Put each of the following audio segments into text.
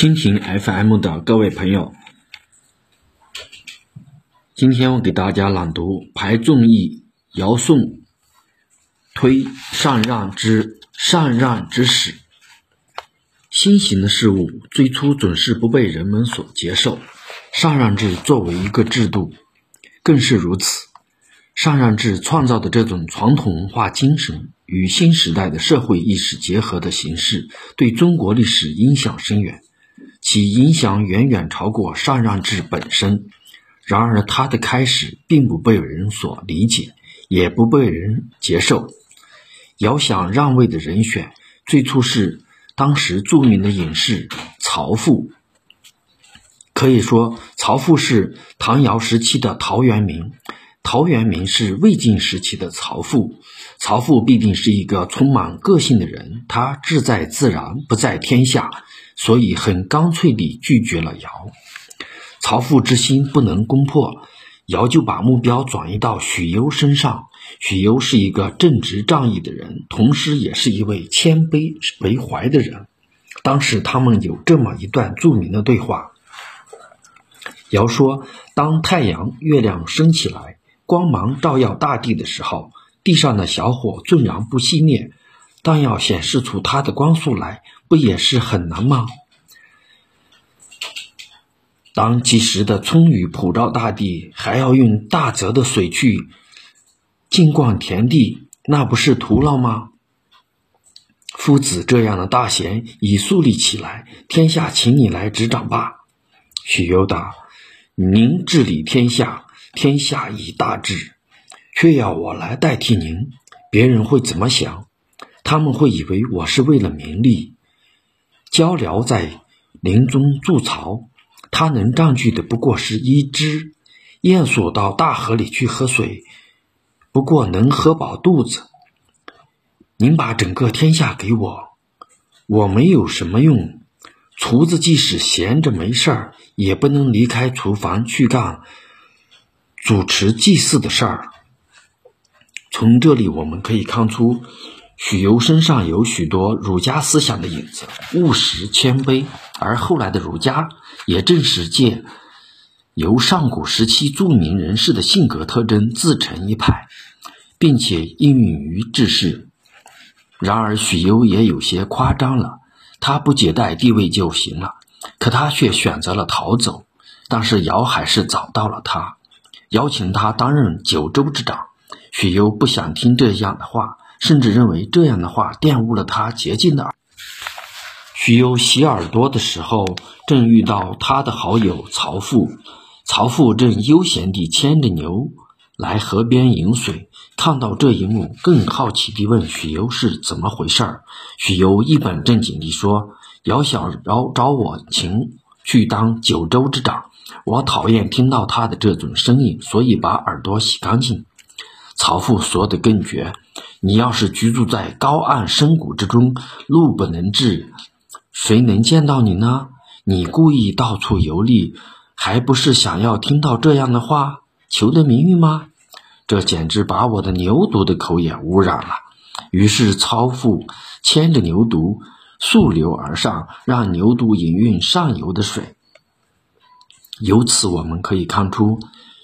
蜻蜓 FM 的各位朋友，今天我给大家朗读排众议尧舜推禅让之禅让之始。新型的事物最初总是不被人们所接受，禅让制作为一个制度，更是如此。禅让制创造的这种传统文化精神与新时代的社会意识结合的形式，对中国历史影响深远。其影响远远超过禅让制本身，然而它的开始并不被人所理解，也不被人接受。遥想让位的人选，最初是当时著名的隐士曹复。可以说，曹复是唐尧时期的陶渊明，陶渊明是魏晋时期的曹父。曹父必定是一个充满个性的人，他志在自然，不在天下。所以很干脆地拒绝了尧，曹父之心不能攻破，尧就把目标转移到许攸身上。许攸是一个正直仗义的人，同时也是一位谦卑为怀的人。当时他们有这么一段著名的对话：尧说，当太阳、月亮升起来，光芒照耀大地的时候，地上的小火纵然不熄灭。但要显示出它的光速来，不也是很难吗？当及时的春雨普照大地，还要用大泽的水去浸灌田地，那不是徒劳吗？夫子这样的大贤已树立起来，天下请你来执掌吧。许攸答：“您治理天下，天下已大治，却要我来代替您，别人会怎么想？”他们会以为我是为了名利。鹪鹩在林中筑巢，它能占据的不过是一枝；鼹鼠到大河里去喝水，不过能喝饱肚子。您把整个天下给我，我没有什么用。厨子即使闲着没事儿，也不能离开厨房去干主持祭祀的事儿。从这里我们可以看出。许攸身上有许多儒家思想的影子，务实谦卑，而后来的儒家也正是借由上古时期著名人士的性格特征自成一派，并且应用于治世。然而许攸也有些夸张了，他不解带地位就行了，可他却选择了逃走。但是尧还是找到了他，邀请他担任九州之长。许攸不想听这样的话。甚至认为这样的话玷污了他洁净的耳。许攸洗耳朵的时候，正遇到他的好友曹复。曹复正悠闲地牵着牛来河边饮水，看到这一幕，更好奇地问许攸是怎么回事儿。许攸一本正经地说：“尧想找找我请去当九州之长，我讨厌听到他的这种声音，所以把耳朵洗干净。”曹父说的更绝。你要是居住在高岸深谷之中，路不能至，谁能见到你呢？你故意到处游历，还不是想要听到这样的话，求得名誉吗？这简直把我的牛犊的口也污染了。于是曹父牵着牛犊溯流而上，让牛犊饮用上游的水。由此我们可以看出。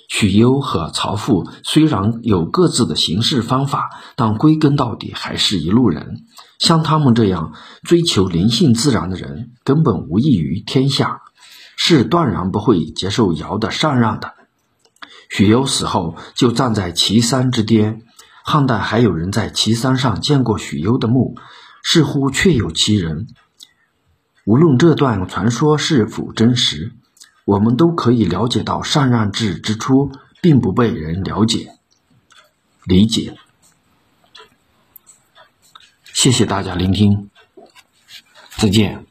许攸和曹复虽然有各自的行事方法，但归根到底还是一路人。像他们这样追求灵性自然的人，根本无益于天下，是断然不会接受尧的禅让的。许攸死后，就站在岐山之巅。汉代还有人在岐山上见过许攸的墓，似乎确有其人。无论这段传说是否真实。我们都可以了解到，禅让制之初并不被人了解、理解。谢谢大家聆听，再见。